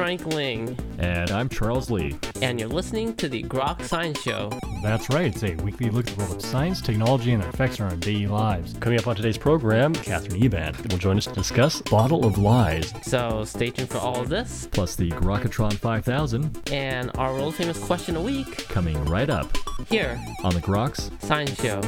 Frank Ling. And I'm Charles Lee. And you're listening to the Grok Science Show. That's right. It's a weekly look at the world of science, technology, and their effects on our daily lives. Coming up on today's program, Catherine Eban will join us to discuss Bottle of Lies. So stay tuned for all of this. Plus the Grokatron 5000. And our world famous question a week. Coming right up. Here. On the Groks Science Show.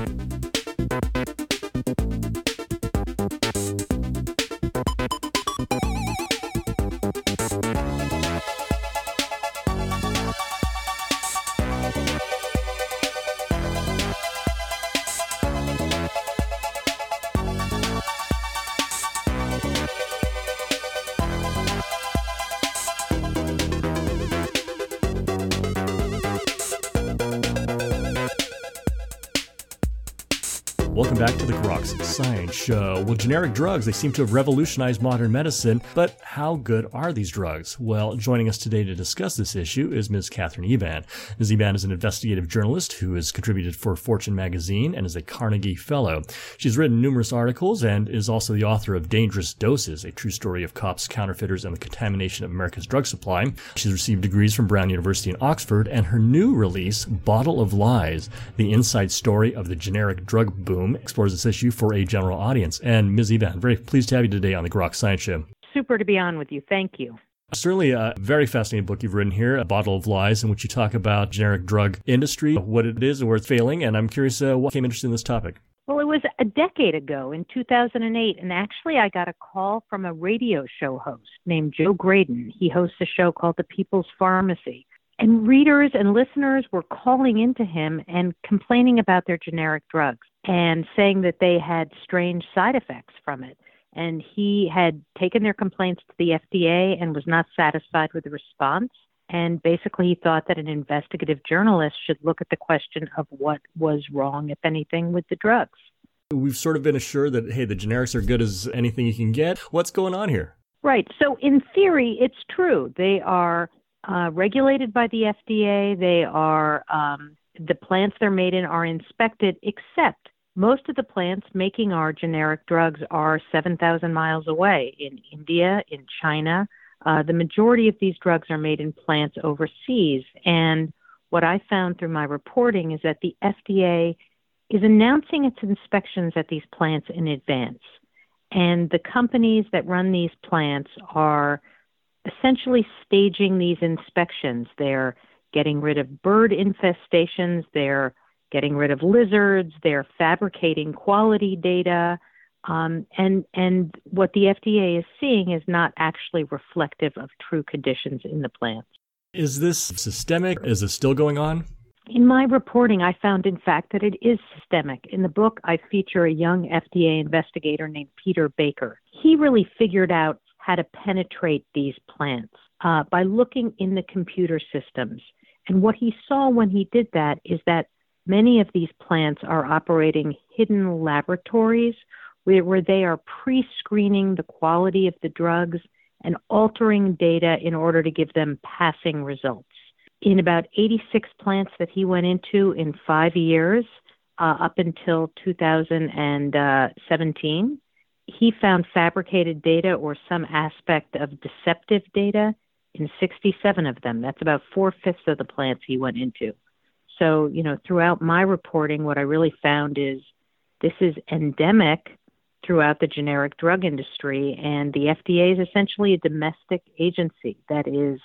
Welcome back to the Groks Science Show. Well, generic drugs, they seem to have revolutionized modern medicine, but how good are these drugs? Well, joining us today to discuss this issue is Ms. Catherine Eban. Ms. Eban is an investigative journalist who has contributed for Fortune magazine and is a Carnegie Fellow. She's written numerous articles and is also the author of Dangerous Doses, a true story of cops, counterfeiters, and the contamination of America's drug supply. She's received degrees from Brown University in Oxford, and her new release, Bottle of Lies, the inside story of the generic drug boom explores this issue for a general audience. And Ms. Eban, very pleased to have you today on the Grok Science Show. Super to be on with you. Thank you. Certainly a very fascinating book you've written here, A Bottle of Lies, in which you talk about generic drug industry, what it is and where it's failing. And I'm curious uh, what came interested in this topic. Well, it was a decade ago in 2008, and actually I got a call from a radio show host named Joe Graedon. He hosts a show called The People's Pharmacy. And readers and listeners were calling into him and complaining about their generic drugs and saying that they had strange side effects from it. And he had taken their complaints to the FDA and was not satisfied with the response. And basically, he thought that an investigative journalist should look at the question of what was wrong, if anything, with the drugs. We've sort of been assured that, hey, the generics are good as anything you can get. What's going on here? Right. So, in theory, it's true. They are uh, regulated by the FDA. They are, um, the plants they're made in are inspected, except most of the plants making our generic drugs are 7,000 miles away in India, in China. Uh, the majority of these drugs are made in plants overseas. And what I found through my reporting is that the FDA is announcing its inspections at these plants in advance. And the companies that run these plants are essentially staging these inspections. They're getting rid of bird infestations, they're getting rid of lizards, they're fabricating quality data. Um, and and what the FDA is seeing is not actually reflective of true conditions in the plants. Is this systemic? Is this still going on? In my reporting, I found, in fact, that it is systemic. In the book, I feature a young FDA investigator named Peter Baker. He really figured out how to penetrate these plants uh, by looking in the computer systems. And what he saw when he did that is that Many of these plants are operating hidden laboratories where, where they are pre screening the quality of the drugs and altering data in order to give them passing results. In about 86 plants that he went into in five years, uh, up until 2017, he found fabricated data or some aspect of deceptive data in 67 of them. That's about four fifths of the plants he went into. So, you know, throughout my reporting, what I really found is this is endemic throughout the generic drug industry, and the FDA is essentially a domestic agency that is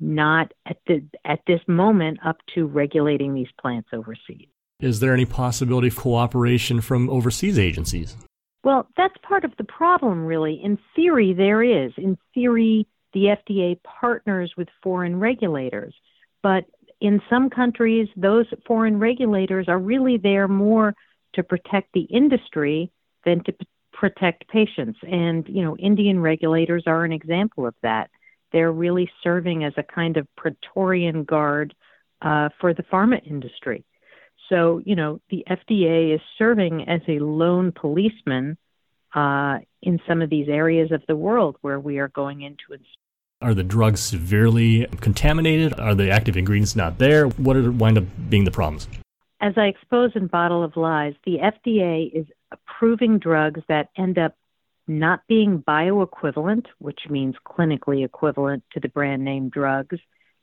not at the at this moment up to regulating these plants overseas. Is there any possibility of cooperation from overseas agencies? Well, that's part of the problem, really. In theory, there is. In theory, the FDA partners with foreign regulators, but in some countries, those foreign regulators are really there more to protect the industry than to p- protect patients. And, you know, Indian regulators are an example of that. They're really serving as a kind of Praetorian guard uh, for the pharma industry. So, you know, the FDA is serving as a lone policeman uh, in some of these areas of the world where we are going into are the drugs severely contaminated? Are the active ingredients not there? What are wind up being the problems? As I expose in Bottle of Lies, the FDA is approving drugs that end up not being bioequivalent, which means clinically equivalent to the brand name drugs.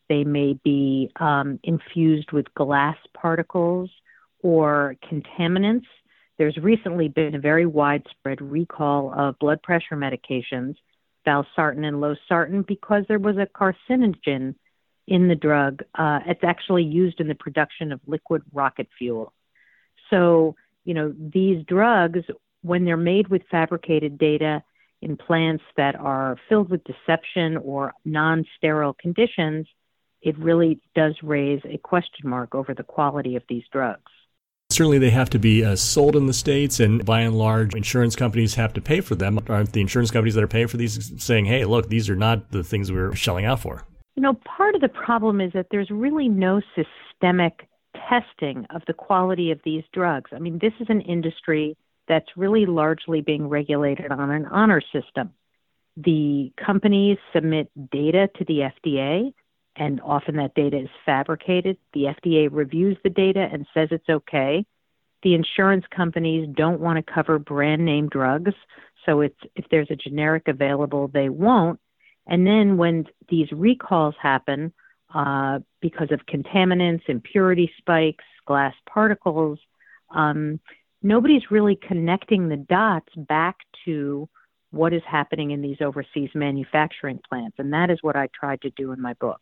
They may be um, infused with glass particles or contaminants. There's recently been a very widespread recall of blood pressure medications, valsartan and losartan, because there was a carcinogen in the drug. Uh, it's actually used in the production of liquid rocket fuel. So, you know, these drugs, when they're made with fabricated data in plants that are filled with deception or non sterile conditions, it really does raise a question mark over the quality of these drugs. Certainly, they have to be uh, sold in the States, and by and large, insurance companies have to pay for them. Aren't the insurance companies that are paying for these saying, hey, look, these are not the things we're shelling out for? You know, part of the problem is that there's really no systemic testing of the quality of these drugs. I mean, this is an industry that's really largely being regulated on an honor system. The companies submit data to the FDA, and often that data is fabricated. The FDA reviews the data and says it's okay. The insurance companies don't want to cover brand name drugs, so it's if there's a generic available, they won't. And then when these recalls happen uh, because of contaminants, impurity spikes, glass particles, um, nobody's really connecting the dots back to what is happening in these overseas manufacturing plants. And that is what I tried to do in my book.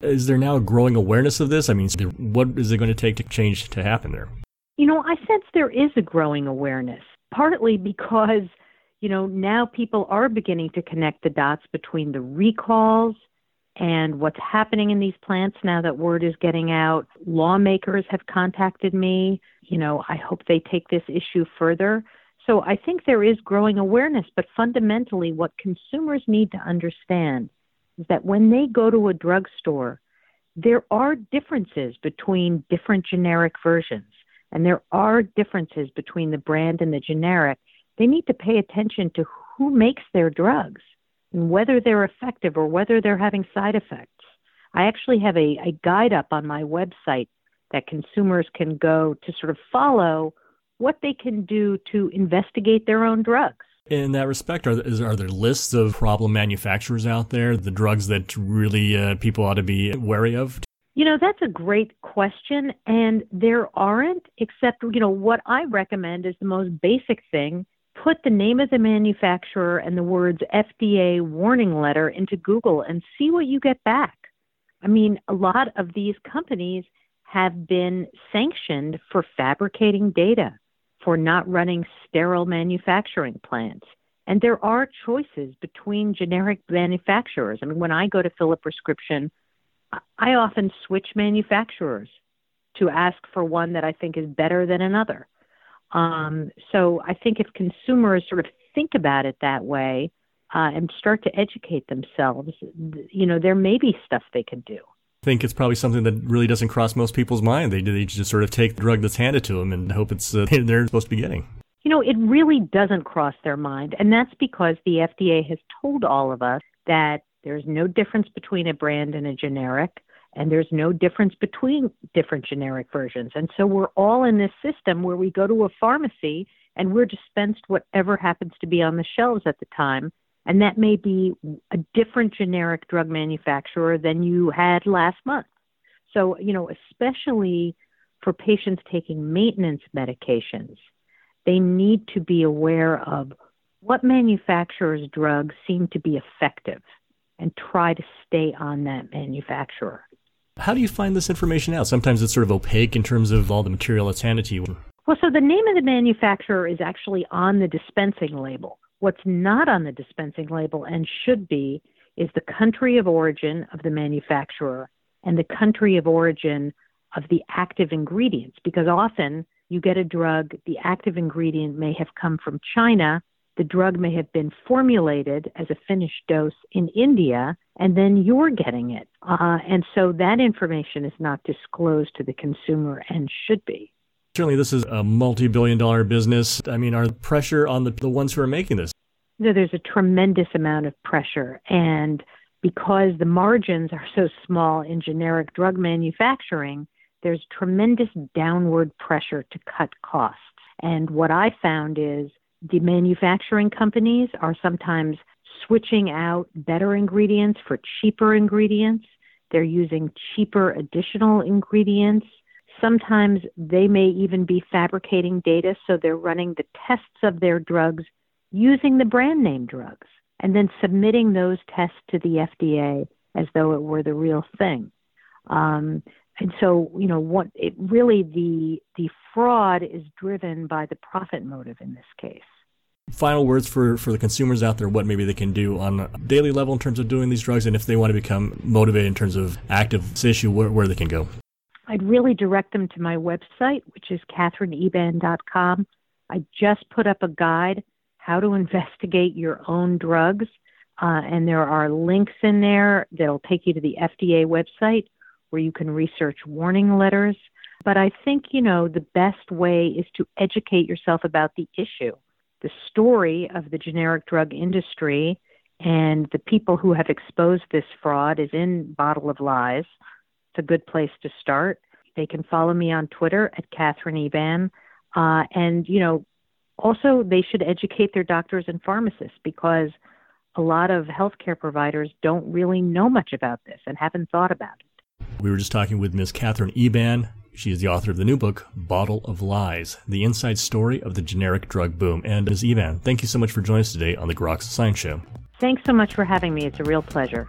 Is there now a growing awareness of this? I mean, what is it going to take to change to happen there? You know, I sense there is a growing awareness, partly because you know, now people are beginning to connect the dots between the recalls and what's happening in these plants now that word is getting out. Lawmakers have contacted me. You know, I hope they take this issue further. So I think there is growing awareness, but fundamentally, what consumers need to understand is that when they go to a drugstore, there are differences between different generic versions, and there are differences between the brand and the generic they need to pay attention to who makes their drugs and whether they're effective or whether they're having side effects. I actually have a, a guide up on my website that consumers can go to sort of follow what they can do to investigate their own drugs. In that respect, are there, are there lists of problem manufacturers out there, the drugs that really uh, people ought to be wary of? You know, that's a great question. And there aren't, except, you know, what I recommend is the most basic thing put the name of the manufacturer and the words FDA warning letter into Google and see what you get back. I mean, a lot of these companies have been sanctioned for fabricating data, for not running sterile manufacturing plants. And there are choices between generic manufacturers. I mean, when I go to fill a prescription, I often switch manufacturers to ask for one that I think is better than another. Um, so I think if consumers sort of think about it that way uh, and start to educate themselves, you know, there may be stuff they could do. Think it's probably something that really doesn't cross most people's mind. They, they just sort of take the drug that's handed to them and hope it's uh, they're supposed to be getting. You know, it really doesn't cross their mind. And that's because the FDA has told all of us that there's no difference between a brand and a generic and there's no difference between different generic versions. And so we're all in this system where we go to a pharmacy and we're dispensed whatever happens to be on the shelves at the time. And that may be a different generic drug manufacturer than you had last month. So, you know, especially for patients taking maintenance medications, they need to be aware of what manufacturer's drugs seem to be effective and try to stay on that manufacturer. How do you find this information out? Sometimes it's sort of opaque in terms of all the material that's handed to you. Well, so the name of the manufacturer is actually on the dispensing label. What's not on the dispensing label and should be is the country of origin of the manufacturer and the country of origin of the active ingredients, because often you get a drug, the active ingredient may have come from China the drug may have been formulated as a finished dose in India, and then you're getting it. Uh, and so that information is not disclosed to the consumer and should be. Certainly, this is a multi billion dollar business. I mean, are pressure on the, the ones who are making this? No, there's a tremendous amount of pressure. And because the margins are so small in generic drug manufacturing, there's tremendous downward pressure to cut costs. And what I found is the manufacturing companies are sometimes switching out better ingredients for cheaper ingredients. They're using cheaper additional ingredients. Sometimes they may even be fabricating data, so they're running the tests of their drugs using the brand name drugs and then submitting those tests to the FDA as though it were the real thing. Um, and so, you know, what it really the the fraud is driven by the profit motive in this case. Final words for, for the consumers out there, what maybe they can do on a daily level in terms of doing these drugs, and if they want to become motivated in terms of active issue, where, where they can go. I'd really direct them to my website, which is catherineeban.com. I just put up a guide how to investigate your own drugs, uh, and there are links in there that'll take you to the FDA website where you can research warning letters. But I think, you know, the best way is to educate yourself about the issue the story of the generic drug industry and the people who have exposed this fraud is in Bottle of Lies. A good place to start. They can follow me on Twitter at Catherine Eban. Uh, and, you know, also they should educate their doctors and pharmacists because a lot of healthcare providers don't really know much about this and haven't thought about it. We were just talking with Ms. Catherine Eban, she is the author of the new book, Bottle of Lies The Inside Story of the Generic Drug Boom. And Ms. Eban, thank you so much for joining us today on the Groks Science Show. Thanks so much for having me. It's a real pleasure.